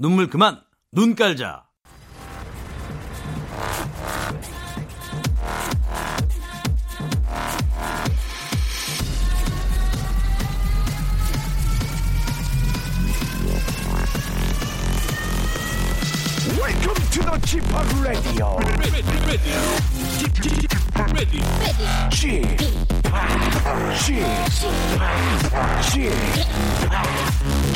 눈물 그만 눈 깔자. Welcome to the Chip Radio. Chip, Chip, Chip,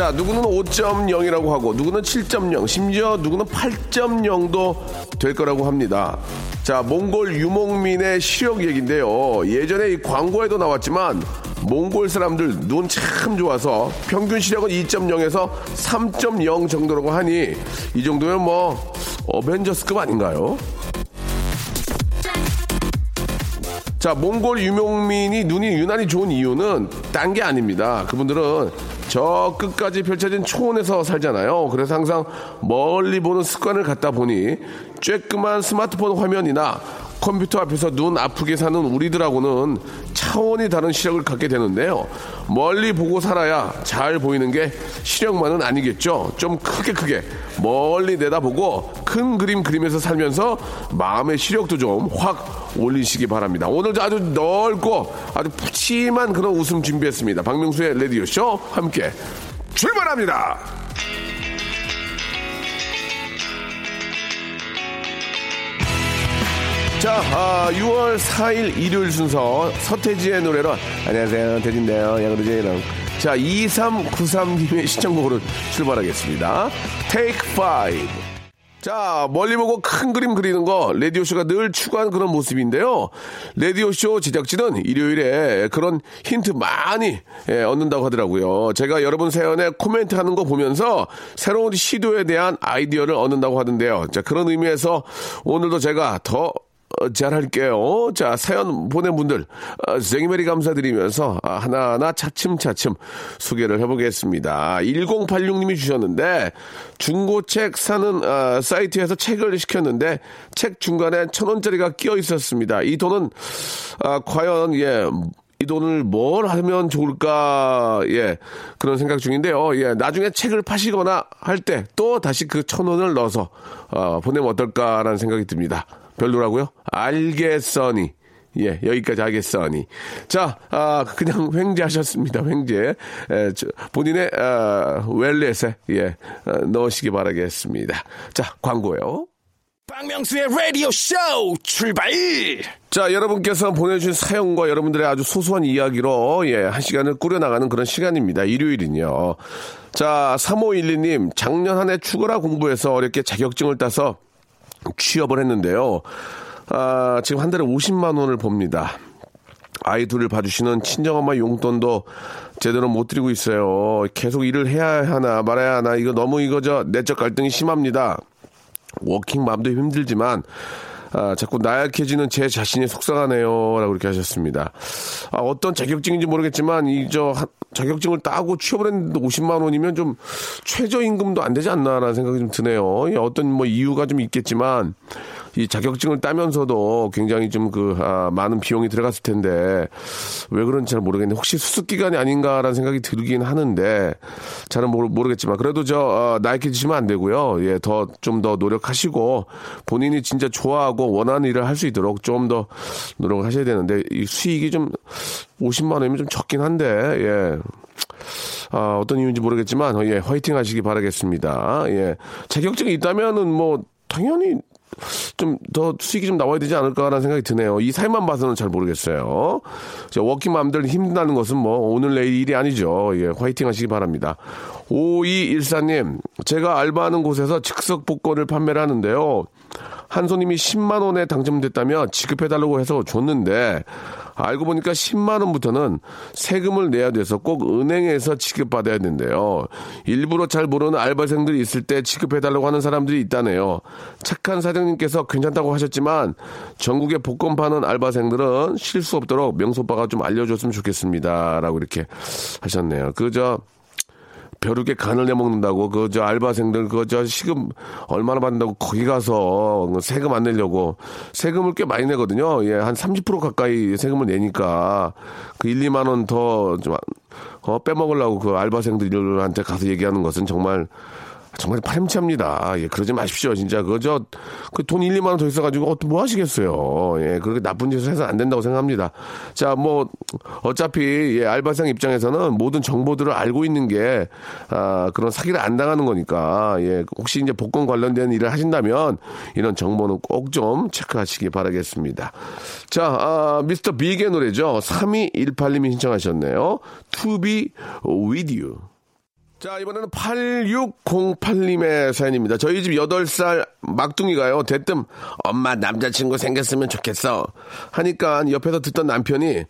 자, 누구는 5.0이라고 하고, 누구는 7.0, 심지어 누구는 8.0도 될 거라고 합니다. 자, 몽골 유목민의 시력 얘기인데요. 예전에 이 광고에도 나왔지만, 몽골 사람들 눈 참 좋아서 평균 시력은 2.0에서 3.0 정도라고 하니, 이 정도면 뭐, 어벤져스급 아닌가요? 자, 몽골 유목민이 눈이 유난히 좋은 이유는 딴 게 아닙니다. 그분들은 저 끝까지 펼쳐진 초원에서 살잖아요. 그래서 항상 멀리 보는 습관을 갖다 보니 쬐끄만 스마트폰 화면이나 컴퓨터 앞에서 눈 아프게 사는 우리들하고는 차원이 다른 시력을 갖게 되는데요. 멀리 보고 살아야 잘 보이는 게 시력만은 아니겠죠. 좀 크게 크게 멀리 내다보고 큰 그림 그리면서 살면서 마음의 시력도 좀 확 올리시기 바랍니다. 오늘도 아주 넓고 아주 푸짐한 그런 웃음 준비했습니다. 박명수의 레디오쇼 함께 출발합니다. 자, 아, 6월 4일 일요일 순서 서태지의 노래로 안녕하세요, 태진데요. 야그러지랑 자, 2393님의 시청곡으로 출발하겠습니다. Take 5. 자, 멀리 보고 큰 그림 그리는 거, 라디오쇼가 늘 추구하는 그런 모습인데요. 라디오쇼 제작진은 일요일에 그런 힌트 많이 예, 얻는다고 하더라고요. 제가 여러분 사연에 코멘트 하는 거 보면서 새로운 시도에 대한 아이디어를 얻는다고 하던데요. 자, 그런 의미에서 오늘도 제가 더 어, 잘할게요. 자, 사연 보낸 분들, 어, 생메리 감사드리면서 아, 하나하나 차츰차츰 소개를 해보겠습니다. 1086님이 주셨는데, 중고책 사는 아, 사이트에서 책을 시켰는데, 책 중간에 천 원짜리가 끼어 있었습니다. 이 돈은, 아, 과연, 예, 이 돈을 뭘 하면 좋을까, 예, 그런 생각 중인데요. 예, 나중에 책을 파시거나 할 때 또 다시 그 천 원을 넣어서, 어, 보내면 어떨까라는 생각이 듭니다. 별로라고요? 알겠어니. 예, 여기까지 하겠어니. 자, 아, 그냥 횡재하셨습니다. 횡재. 에, 저, 본인의, 아, 예, 어, 넣으시기 바라겠습니다. 자, 광고요. 박명수의 라디오 쇼 출발! 자, 여러분께서 보내주신 사연과 여러분들의 아주 소소한 이야기로, 예, 한 시간을 꾸려나가는 그런 시간입니다. 일요일은요. 자, 3512님, 작년 한 해 추가라 공부해서 어렵게 자격증을 따서 취업을 했는데요. 아, 지금 한 달에 50만 원을 봅니다. 아이 둘을 봐주시는 친정엄마 용돈도 제대로 못 드리고 있어요. 계속 일을 해야 하나 말아야 하나 이거 너무 이거 저 내적 갈등이 심합니다. 워킹맘도 힘들지만 아, 자꾸 나약해지는 제 자신이 속상하네요. 라고 이렇게 하셨습니다. 아, 어떤 자격증인지 모르겠지만, 이, 저, 자격증을 따고 취업을 했는데 50만 원이면 좀 최저임금도 안 되지 않나라는 생각이 좀 드네요. 어떤 뭐 이유가 좀 있겠지만, 이 자격증을 따면서도 굉장히 좀 그, 아, 많은 비용이 들어갔을 텐데, 왜 그런지 잘 모르겠는데, 혹시 수습 기간이 아닌가라는 생각이 들긴 하는데, 잘은 모르, 모르겠지만, 그래도 저, 어, 나약해지시면 안 되고요. 예, 더, 좀 더 노력하시고, 본인이 진짜 좋아하고 원하는 일을 할 수 있도록 좀 더 노력을 하셔야 되는데, 이 수익이 좀, 50만 원이면 좀 적긴 한데, 예. 아, 어떤 이유인지 모르겠지만, 어, 예, 화이팅 하시기 바라겠습니다. 예. 자격증이 있다면은 뭐, 당연히 좀 더 수익이 좀 나와야 되지 않을까라는 생각이 드네요. 이 사연만 봐서는 잘 모르겠어요. 자, 워킹맘들 힘든다는 것은 뭐 오늘 내일 일이 아니죠. 예, 화이팅 하시기 바랍니다. 5214님, 제가 알바하는 곳에서 즉석 복권을 판매를 하는데요. 한 손님이 10만 원에 당첨됐다며 지급해달라고 해서 줬는데 알고 보니까 10만 원부터는 세금을 내야 돼서 꼭 은행에서 지급받아야 된대요. 일부러 잘 모르는 알바생들이 있을 때 지급해달라고 하는 사람들이 있다네요. 착한 사장님께서 괜찮다고 하셨지만 전국에 복권 파는 알바생들은 실수 없도록 명소빠가 좀 알려줬으면 좋겠습니다. 라고 이렇게 하셨네요. 그저 벼룩에 간을 내먹는다고 그 저 알바생들 그 저 시급 얼마나 받는다고 거기 가서 세금 안 내려고 세금을 꽤 많이 내거든요. 예, 한 30% 가까이 세금을 내니까 그 1, 2만 원 더 좀 어, 빼먹으려고 그 알바생들한테 가서 얘기하는 것은 정말 정말 파렴치합니다. 예, 그러지 마십시오. 진짜 그저 그 돈 1, 2만 원 더 있어 가지고 뭐 하시겠어요. 예, 그렇게 나쁜 짓을 해서 안 된다고 생각합니다. 자, 뭐 어차피 예, 알바생 입장에서는 모든 정보들을 알고 있는 게 아, 그런 사기를 안 당하는 거니까 예, 혹시 이제 복권 관련된 일을 하신다면 이런 정보는 꼭 좀 체크하시기 바라겠습니다. 자, 아, 미스터 빅의 노래죠. 3218님이 신청하셨네요. To be with you. 자, 이번에는 8608님의 사연입니다. 저희 집 8살 막둥이가요, 대뜸, 엄마 남자친구 생겼으면 좋겠어. 하니까 옆에서 듣던 남편이,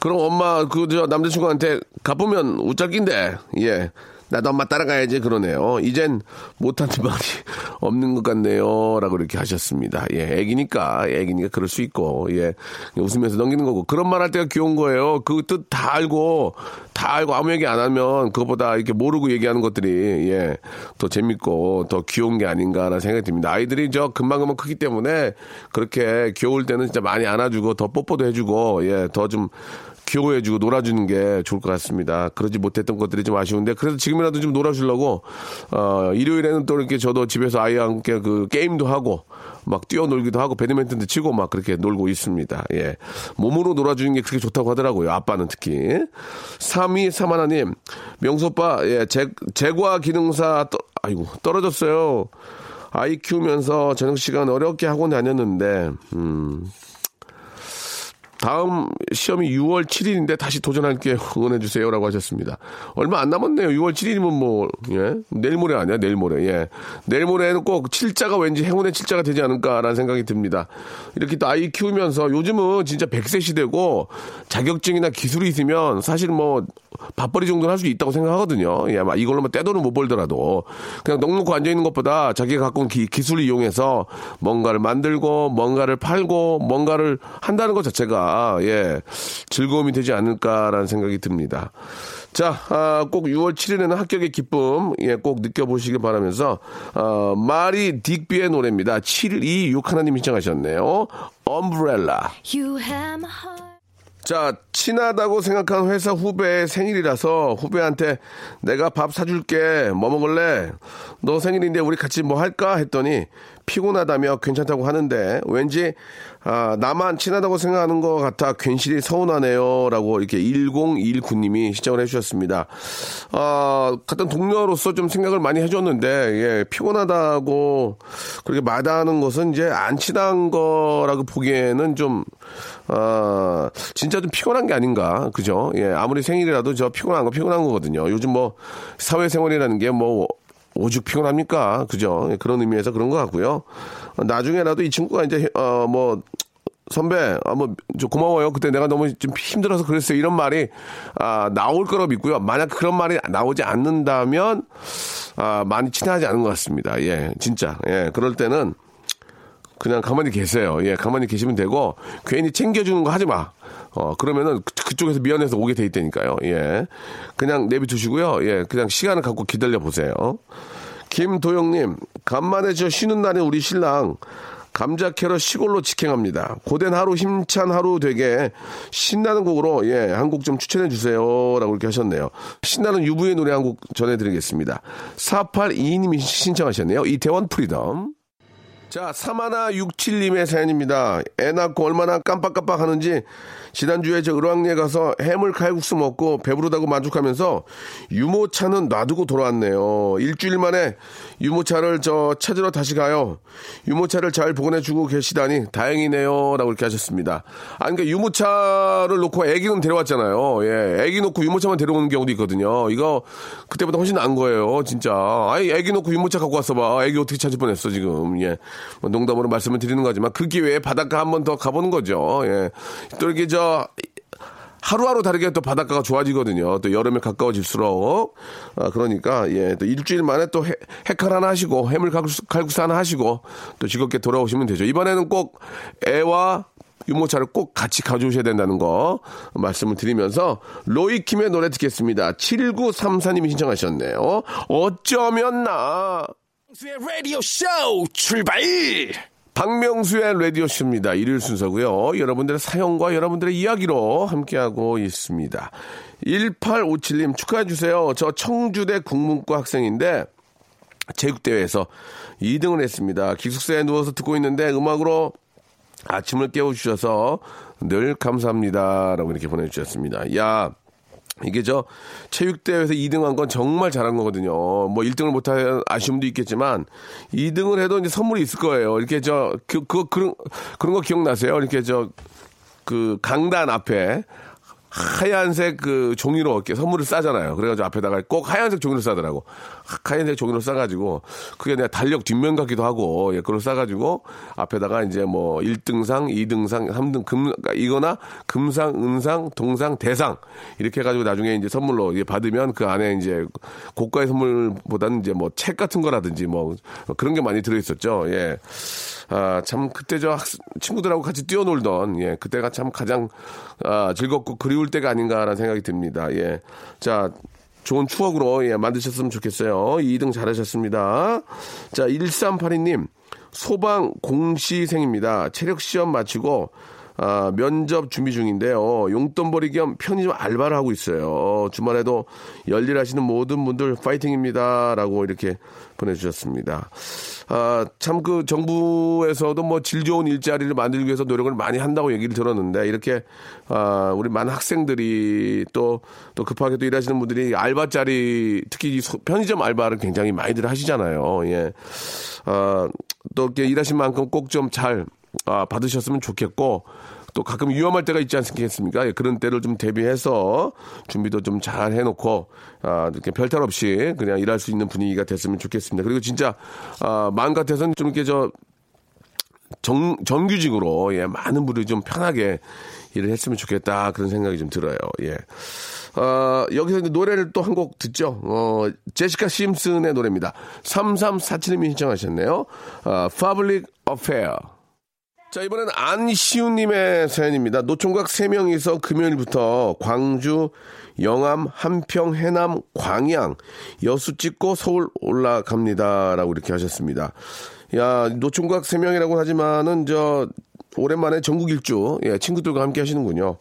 그럼 엄마, 그, 저, 남자친구한테 갚으면 웃자낀데, 예. 나도 엄마 따라가야지 그러네요. 이젠 못하는 말이 없는 것 같네요. 라고 이렇게 하셨습니다. 예, 애기니까, 애기니까 그럴 수 있고, 예, 웃으면서 넘기는 거고. 그런 말 할 때가 귀여운 거예요. 그 뜻 다 알고, 다 알고 아무 얘기 안 하면 그것보다 이렇게 모르고 얘기하는 것들이, 예, 더 재밌고, 더 귀여운 게 아닌가라는 생각이 듭니다. 아이들이 저 금방금방 크기 때문에 그렇게 귀여울 때는 진짜 많이 안아주고, 더 뽀뽀도 해주고, 예, 더 좀, 귀여워해주고 놀아주는 게 좋을 것 같습니다. 그러지 못했던 것들이 좀 아쉬운데 그래서 지금이라도 좀 놀아주려고 어, 일요일에는 또 이렇게 저도 집에서 아이와 함께 그 게임도 하고 막 뛰어놀기도 하고 배드민턴도 치고 막 그렇게 놀고 있습니다. 예. 몸으로 놀아주는 게 그렇게 좋다고 하더라고요. 아빠는 특히. 3위 사마나님, 명소빠, 예, 제, 제과 기능사, 떠, 아이고, 떨어졌어요. 아이 키우면서 저녁 시간 어렵게 학원 다녔는데, 음, 다음 시험이 6월 7일인데 다시 도전할게 응원해 주세요라고 하셨습니다. 얼마 안 남았네요. 6월 7일이면 뭐, 예? 내일 모레 아니야, 내일 모레, 예. 내일 모레는 꼭 칠자가 왠지 행운의 칠자가 되지 않을까라는 생각이 듭니다. 이렇게 또 아이 키우면서 요즘은 진짜 100세 시대고 자격증이나 기술이 있으면 사실 뭐 밥벌이 정도는 할 수 있다고 생각하거든요. 예, 막 이걸로 만 떼돈을 못 벌더라도 그냥 넉넉히 앉아 있는 것보다 자기가 갖고 온 기, 기술을 이용해서 뭔가를 만들고 뭔가를 팔고 뭔가를 한다는 것 자체가 예, 즐거움이 되지 않을까라는 생각이 듭니다. 자, 아, 꼭 6월 7일에는 합격의 기쁨, 예, 꼭 느껴보시길 바라면서, 어, 마리 딕비의 노래입니다. 726 하나님 신청하셨네요. 엄브렐라. 자, 친하다고 생각한 회사 후배의 생일이라서 후배한테 내가 밥 사줄게. 뭐 먹을래? 너 생일인데 우리 같이 뭐 할까? 했더니 피곤하다며 괜찮다고 하는데 왠지 아, 나만 친하다고 생각하는 것 같아 괜시리 서운하네요. 라고 이렇게 1019님이 시청을 해주셨습니다. 아, 같은 동료로서 좀 생각을 많이 해줬는데, 예, 피곤하다고 그렇게 마다하는 것은 이제 안 친한 거라고 보기에는 좀, 아, 진짜 좀 피곤한 게 아닌가. 그죠? 예, 아무리 생일이라도 저 피곤한 거 피곤한 거거든요. 요즘 뭐 사회생활이라는 게 뭐 오죽 피곤합니까? 그죠? 예, 그런 의미에서 그런 것 같고요. 어, 나중에라도 이 친구가 이제, 어, 뭐, 선배, 아, 뭐, 저 고마워요. 그때 내가 너무 좀 힘들어서 그랬어요. 이런 말이, 아, 나올 거라고 믿고요. 만약 그런 말이 나오지 않는다면, 아, 많이 친하지 않은 것 같습니다. 예, 진짜. 예, 그럴 때는 그냥 가만히 계세요. 예, 가만히 계시면 되고, 괜히 챙겨주는 거 하지 마. 어, 그러면은 그- 그쪽에서 미안해서 오게 돼 있다니까요. 예. 그냥 내비두시고요. 예, 그냥 시간을 갖고 기다려 보세요. 김도영님, 간만에 저 쉬는 날에 우리 신랑 감자 캐러 시골로 직행합니다. 고된 하루, 힘찬 하루 되게 신나는 곡으로 예, 한 곡 좀 추천해 주세요라고 이렇게 하셨네요. 신나는 UV의 노래 한 곡 전해 드리겠습니다. 4822님이 신청하셨네요. 이태원 Freedom. 자, 사마나 67님의 사연입니다. 애 낳고 얼마나 깜빡깜빡 하는지 지난주에 저 을왕리에 가서 해물 칼국수 먹고 배부르다고 만족하면서 유모차는 놔두고 돌아왔네요. 일주일 만에 유모차를 저 찾으러 다시 가요. 유모차를 잘 보관해주고 계시다니 다행이네요. 라고 이렇게 하셨습니다. 아니, 그러니까 유모차를 놓고 애기는 데려왔잖아요. 예, 애기 놓고 유모차만 데려오는 경우도 있거든요. 이거 그때보다 훨씬 나은 거예요. 진짜. 아이, 애기 놓고 유모차 갖고 왔어 봐. 애기 어떻게 찾을 뻔했어, 지금. 예. 뭐 농담으로 말씀을 드리는 거지만 그 기회에 바닷가 한 번 더 가보는 거죠. 예. 또 이렇게 저 하루하루 다르게 또 바닷가가 좋아지거든요. 또 여름에 가까워질수록. 아, 그러니까, 예, 또 일주일 만에 또 해, 해칼 하나 하시고, 해물 칼국수, 칼국수 하나 하시고, 또 즐겁게 돌아오시면 되죠. 이번에는 꼭 애와 유모차를 꼭 같이 가져오셔야 된다는 거 말씀을 드리면서 로이킴의 노래 듣겠습니다. 7934님이 신청하셨네요. 어쩌면 나. 박명수의 라디오 쇼 출발! 박명수의 라디오 쇼입니다. 일일 순서고요. 여러분들의 사연과 여러분들의 이야기로 함께하고 있습니다. 1857님 축하해 주세요. 저 청주대 국문과 학생인데 체육대회에서 2등을 했습니다. 기숙사에 누워서 듣고 있는데 음악으로 아침을 깨워주셔서 늘 감사합니다. 라고 이렇게 보내주셨습니다. 야, 이게 저 체육대회에서 2등한 건 정말 잘한 거거든요. 뭐 1등을 못한 아쉬움도 있겠지만 2등을 해도 이제 선물이 있을 거예요. 이렇게 저 그, 그 그런 그런 거 기억나세요? 이렇게 저 그 강단 앞에 하얀색 그 종이로 이렇게 선물을 싸잖아요. 그래가지고 앞에다가 꼭 하얀색 종이로 싸더라고. 하얀색 종이로 싸가지고 그게 내가 달력 뒷면 같기도 하고 예, 그걸 싸가지고 앞에다가 이제 뭐 1등상, 2등상, 3등 금 그러니까 이거나 금상, 은상, 동상, 대상 이렇게 해가지고 나중에 이제 선물로 이제 받으면 그 안에 이제 고가의 선물보다는 이제 뭐 책 같은 거라든지 뭐 그런 게 많이 들어있었죠. 예. 아, 참, 그때 저 학, 친구들하고 같이 뛰어놀던, 예, 그때가 참 가장, 아, 즐겁고 그리 울 때가 아닌가라는 생각이 듭니다. 예. 자, 좋은 추억으로, 예, 만드셨으면 좋겠어요. 2등 잘하셨습니다. 자, 1382님, 소방 공시생입니다. 체력 시험 마치고, 아, 면접 준비 중인데요. 용돈벌이 겸 편의점 알바를 하고 있어요. 주말에도 열일하시는 모든 분들 파이팅입니다. 라고 이렇게 보내주셨습니다. 아, 참 그 정부에서도 뭐 질 좋은 일자리를 만들기 위해서 노력을 많이 한다고 얘기를 들었는데 이렇게 아, 우리 많은 학생들이 또, 또 급하게 또 일하시는 분들이 알바자리 특히 편의점 알바를 굉장히 많이들 하시잖아요. 예. 아, 또 이렇게 일하신 만큼 꼭 좀 잘 아, 받으셨으면 좋겠고 또 가끔 위험할 때가 있지 않겠습니까? 예, 그런 때를 좀 대비해서 준비도 좀 잘 해놓고 아, 이렇게 별탈 없이 그냥 일할 수 있는 분위기가 됐으면 좋겠습니다. 그리고 진짜 아, 마음 같아서는 좀 이렇게 저 정, 정규직으로 예, 많은 분들이 좀 편하게 일을 했으면 좋겠다 그런 생각이 좀 들어요. 예. 어, 여기서 노래를 또 한 곡 듣죠. 어, 제시카 심슨의 노래입니다. 3347님이 신청하셨네요. 어, Public Affair. 자, 이번엔 안시우님의 사연입니다. 노총각 3명이서 금요일부터 광주, 영암, 한평, 해남, 광양, 여수 찍고 서울 올라갑니다. 라고 이렇게 하셨습니다. 야, 노총각 3명이라고 하지만은 저, 오랜만에 전국 일주, 예, 친구들과 함께 하시는군요.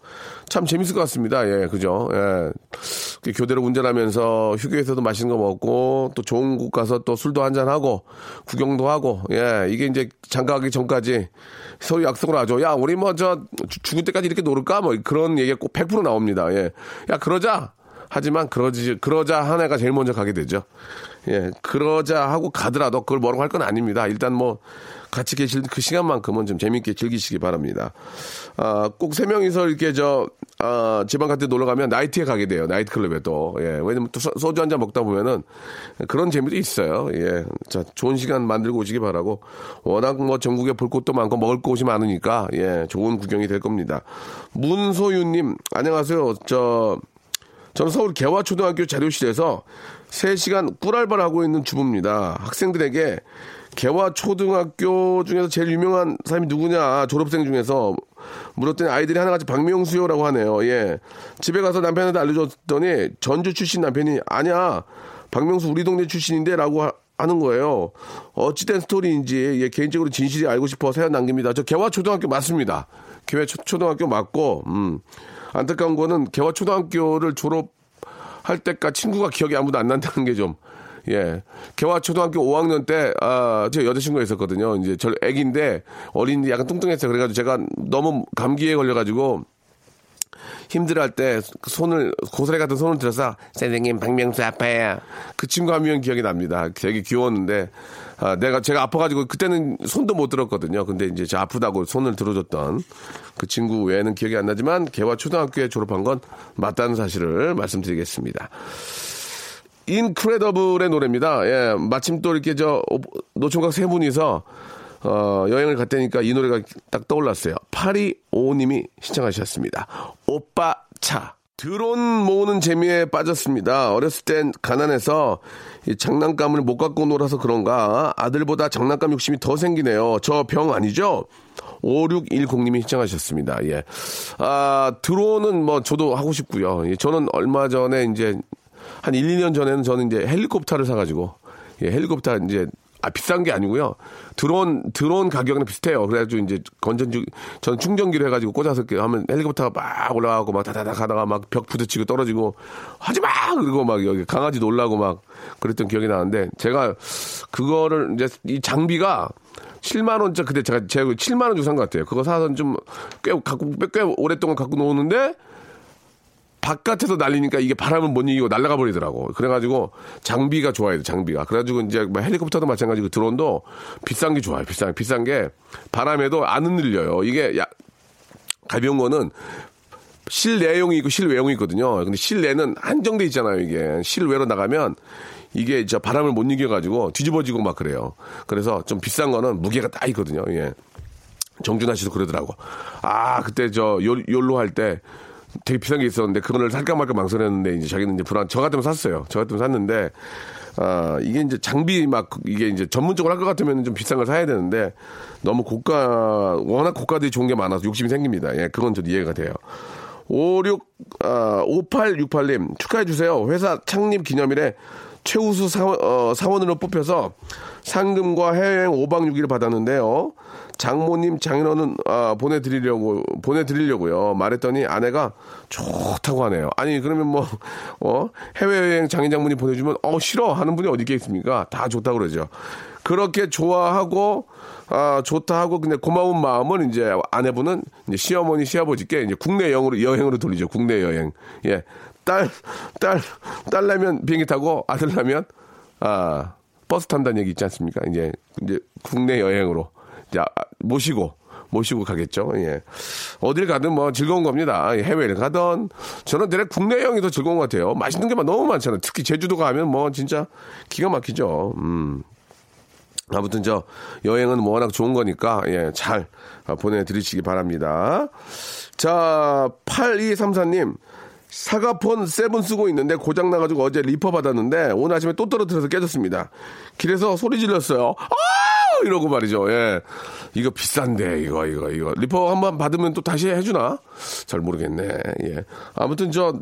참 재밌을 것 같습니다. 예, 그죠? 예. 교대로 운전하면서 휴게소에서도 맛있는 거 먹고, 또 좋은 곳 가서 또 술도 한잔 하고, 구경도 하고, 예, 이게 이제 장가 가기 전까지 서로 약속을 하죠. 야, 우리 뭐 저 죽을 때까지 이렇게 놀을까? 뭐 그런 얘기가 꼭 100% 나옵니다. 예. 야, 그러자. 하지만 그러지, 그러자 한 해가 제일 먼저 가게 되죠. 예, 그러자 하고 가더라도 그걸 뭐라고 할 건 아닙니다. 일단 뭐 같이 계실 그 시간만큼은 좀 재밌게 즐기시기 바랍니다. 아, 꼭 세 명이서 이렇게 저, 아, 지방 같은 데 놀러 가면 나이트에 가게 돼요. 나이트클럽에 또. 예, 왜냐면 또 소주 한 잔 먹다 보면은 그런 재미도 있어요. 예. 자, 좋은 시간 만들고 오시기 바라고. 워낙 뭐 전국에 볼 곳도 많고 먹을 곳이 많으니까, 예, 좋은 구경이 될 겁니다. 문소윤님, 안녕하세요. 저, 저는 서울 개화초등학교 자료실에서 3시간 꿀알바를 하고 있는 주부입니다. 학생들에게 개화초등학교 중에서 제일 유명한 사람이 누구냐 졸업생 중에서 물었더니 아이들이 하나같이 박명수요라고 하네요. 예. 집에 가서 남편한테 알려줬더니 전주 출신 남편이 아니야 박명수 우리 동네 출신인데 라고 하, 는 거예요. 어찌된 스토리인지 예, 개인적으로 진실이 알고 싶어 사연 남깁니다. 저 개화초등학교 맞습니다. 개화초등학교 맞고 음. 안타까운 거는 개화 초등학교를 졸업할 때까지 친구가 기억이 아무도 안 난다는 게 좀, 예. 개화 초등학교 5학년 때, 아, 제 여자친구가 있었거든요. 이제 저 애기인데 어린이 약간 뚱뚱했어요. 그래가지고 제가 너무 감기에 걸려가지고 힘들어할 때 손을 고사리 같은 손을 들어서 선생님 박명수 아파요. 그 친구 한 명 기억이 납니다. 되게 귀여웠는데 아, 내가 제가 아파가지고 그때는 손도 못 들었거든요. 근데 이제 저 아프다고 손을 들어줬던 그 친구 외에는 기억이 안 나지만 개화 초등학교에 졸업한 건 맞다는 사실을 말씀드리겠습니다. 인크레더블의 노래입니다. 예, 마침 또 이렇게 저 노총각 세 분이서 어, 여행을 갔다니까 이 노래가 딱 떠올랐어요. 8255님이 신청하셨습니다. 오빠 차. 드론 모으는 재미에 빠졌습니다. 어렸을 땐 가난해서 이 장난감을 못 갖고 놀아서 그런가 아들보다 장난감 욕심이 더 생기네요. 저 병 아니죠? 5610님이 신청하셨습니다. 예. 아, 드론은 뭐 저도 하고 싶고요. 예, 저는 얼마 전에 이제 한 1, 2년 전에는 저는 이제 헬리콥터를 사가지고 예, 헬리콥터 이제 아 비싼 게 아니고요. 드론 드론 가격은 비슷해요. 그래가지고 이제 건전지 저는 충전기를 해가지고 꽂아서 하면 헬리콥터가 막 올라가고 막 다다닥 가다가 막 벽 부딪히고 떨어지고 하지 마 그리고 막 여기 강아지 놀라고 막 그랬던 기억이 나는데 제가 그거를 이제 이 장비가 7만 원짜 그때 제가 제가 7만 원 주고 산 것 같아요. 그거 사서 좀 꽤 갖고 꽤 오랫동안 갖고 노는데 바깥에서 날리니까 이게 바람을 못 이기고 날아가 버리더라고. 그래가지고 장비가 좋아야 돼, 장비가. 그래가지고 이제 뭐 헬리콥터도 마찬가지고 드론도 비싼 게 좋아요, 비싼, 비싼 게 바람에도 안 흔들려요. 이게 야, 가벼운 거는 실내용이 있고 실외용이 있거든요. 근데 실내는 한정돼 있잖아요, 이게. 실외로 나가면 이게 저 바람을 못 이겨가지고 뒤집어지고 막 그래요. 그래서 좀 비싼 거는 무게가 딱 있거든요, 예. 정준하 씨도 그러더라고. 아, 그때 저 요, 욜로 할 때 되게 비싼 게 있었는데 그거를 살까 말까 망설였는데 이제 자기는 이제 불안 저 같으면 샀어요. 저 같으면 샀는데 아 이게 이제 장비 막 이게 이제 전문적으로 할 것 같으면 좀 비싼 걸 사야 되는데 너무 고가 워낙 고가들이 좋은 게 많아서 욕심이 생깁니다. 예, 그건 좀 이해가 돼요. 56 아, 5868님 축하해 주세요. 회사 창립 기념일에 최우수 사원, 어, 사원으로 뽑혀서 상금과 해외여행 5박 6일을 받았는데요. 장모님, 장인어른 아, 보내드리려고 보내드리려고요. 말했더니 아내가 좋다고 하네요. 아니 그러면 뭐 어, 해외여행 장인 장모님 보내주면 어 싫어 하는 분이 어디 있겠습니까? 다 좋다 고 그러죠. 그렇게 좋아하고 아 좋다 하고 근데 고마운 마음은 이제 아내분은 이제 시어머니 시아버지께 이제 국내 여행으로 여행으로 돌리죠. 국내 여행. 예. 딸, 딸, 딸라면 비행기 타고 아들라면, 아, 버스 탄다는 얘기 있지 않습니까? 이제, 이제 국내 여행으로. 이제 모시고, 모시고 가겠죠. 예. 어딜 가든 뭐 즐거운 겁니다. 해외를 가던 저는 내래 국내 여행이 더 즐거운 것 같아요. 맛있는 게 너무 많잖아요. 특히 제주도 가면 뭐 진짜 기가 막히죠. 음. 아무튼 저 여행은 뭐 워낙 좋은 거니까 예, 잘 보내드리시기 바랍니다. 자, 8234님. 사과폰 seven 쓰고 있는데 고장 나가지고 어제 리퍼 받았는데 오늘 아침에 또 떨어뜨려서 깨졌습니다. 길에서 소리 질렀어요. 아! 이러고 말이죠. 예. 이거 비싼데, 이거, 이거, 이거. 리퍼 한번 받으면 또 다시 해주나? 잘 모르겠네. 예. 아무튼 저,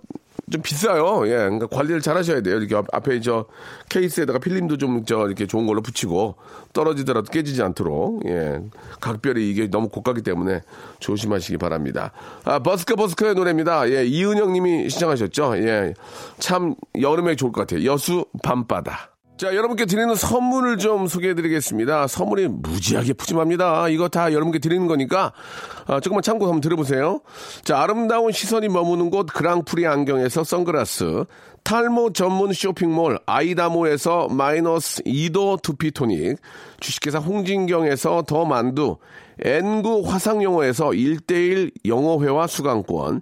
좀 비싸요. 예. 그러니까 관리를 잘 하셔야 돼요. 이렇게 앞, 에 저 케이스에다가 필름도 좀 저 이렇게 좋은 걸로 붙이고 떨어지더라도 깨지지 않도록. 예. 각별히 이게 너무 고가기 때문에 조심하시기 바랍니다. 아, 버스커 버스커의 노래입니다. 예. 이은영 님이 시청하셨죠. 예. 참 여름에 좋을 것 같아요. 여수 밤바다. 자, 여러분께 드리는 선물을 좀 소개해 드리겠습니다. 선물이 무지하게 푸짐합니다. 이거 다 여러분께 드리는 거니까, 아, 조금만 참고 한번 들어보세요. 자, 아름다운 시선이 머무는 곳 그랑프리 안경에서 선글라스, 탈모 전문 쇼핑몰 아이다모에서 마이너스 2도 두피토닉, 주식회사 홍진경에서 더 만두, 엔구 화상영어에서 1대1 영어회화 수강권,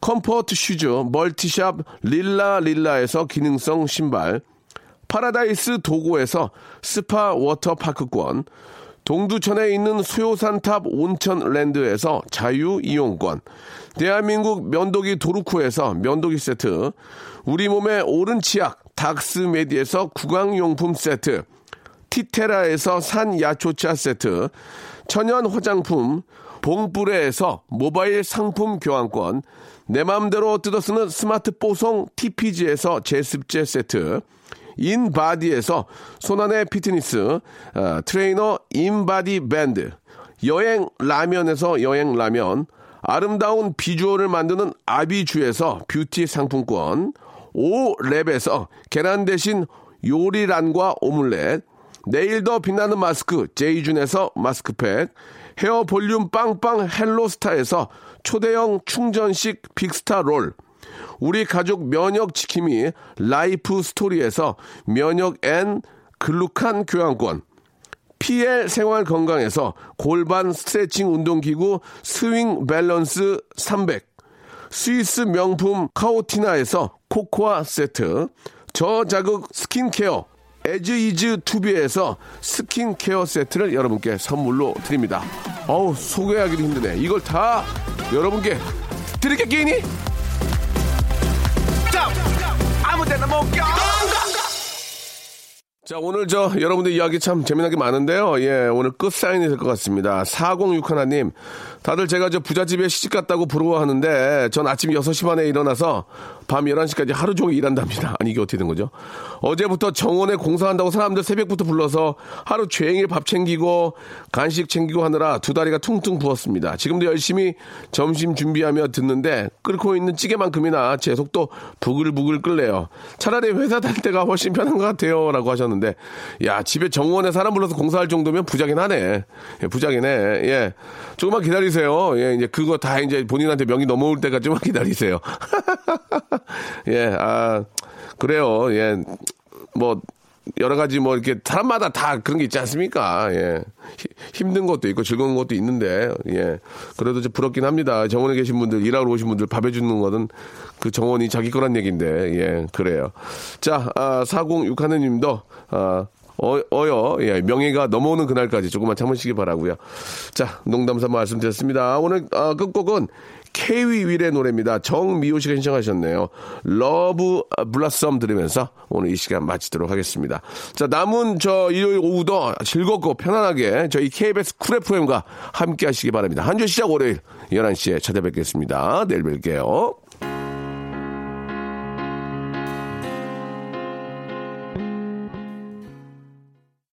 comfort shoes multi shop 릴라 릴라에서 기능성 신발, 파라다이스 도고에서 스파 워터파크권, 동두천에 있는 수요산탑 온천랜드에서 자유이용권, 대한민국 면도기 도루쿠에서 면도기 세트, 우리 몸의 오른 치약 닥스메디에서 구강용품 세트, 티테라에서 산야초차 세트, 천연 화장품 봉뿌레에서 모바일 상품 교환권, 내 맘대로 뜯어쓰는 스마트 뽀송 TPG에서 제습제 세트, 인바디에서 손안의 피트니스 어, 트레이너 인바디 밴드 여행 라면에서 여행 라면 아름다운 비주얼을 만드는 아비주에서 뷰티 상품권 오랩에서 계란 대신 요리란과 오믈렛 내일 더 빛나는 마스크 제이준에서 마스크팩 헤어 볼륨 빵빵 헬로스타에서 초대형 충전식 빅스타 롤. 우리 가족 면역 지킴이 라이프 스토리에서 면역엔 글루칸 교환권. PL 생활 건강에서 골반 스트레칭 운동기구 swing balance 300. 스위스 명품 Caotina에서 코코아 세트. 저자극 skincare As Is To Be에서 skincare 세트를 여러분께 선물로 드립니다. 어우, 소개하기도 힘드네. 이걸 다 여러분께 드릴게 끼니? 아무 데나 못 껴. 자, 오늘 저 여러분들 이야기 참 재미나게 많은데요. 예, 오늘 끝 사인이 될 것 같습니다. 406 하나님, 다들 제가 저 부잣집에 시집 갔다고 부러워하는데 전 아침 6시 반에 일어나서 밤 11시까지 하루 종일 일한답니다. 아니 이게 어떻게 된 거죠? 어제부터 정원에 공사한다고 사람들 새벽부터 불러서 하루 종일 밥 챙기고 간식 챙기고 하느라 두 다리가 퉁퉁 부었습니다. 지금도 열심히 점심 준비하며 듣는데 끓고 있는 찌개만큼이나 제 속도 부글부글 끓네요. 차라리 회사 다닐 때가 훨씬 편한 것 같아요. 라고 하셨는데 야 집에 정원에 사람 불러서 공사할 정도면 부자긴 하네. 예, 부자긴 해. 예. 조금만 기다리 세요. 예, 이제 그거 다 이제 본인한테 명이 넘어올 때까지만 기다리세요. 예, 아, 그래요. 예. 뭐, 여러 가지 뭐 이렇게 사람마다 다 그런 게 있지 않습니까? 예. 히- 힘든 것도 있고 즐거운 것도 있는데, 예. 그래도 좀 부럽긴 합니다. 정원에 계신 분들, 일하러 오신 분들 밥 해주는 거는 그 정원이 자기 거란 얘기인데, 예. 그래요. 자, 아, 406 하느님도, 아, 어, 어여, 예, 명예가 넘어오는 그날까지 조금만 참으시기 바라고요 자, 농담 삼아 말씀드렸습니다. 오늘, 아, 끝곡은 케이윌의 노래입니다. 정미호 씨가 신청하셨네요. Love Blossom 들으면서 오늘 이 시간 마치도록 하겠습니다. 자, 남은 저 일요일 오후도 즐겁고 편안하게 저희 KBS Cool FM과 함께 하시기 바랍니다. 한 주 시작 월요일 11시에 찾아뵙겠습니다. 내일 뵐게요.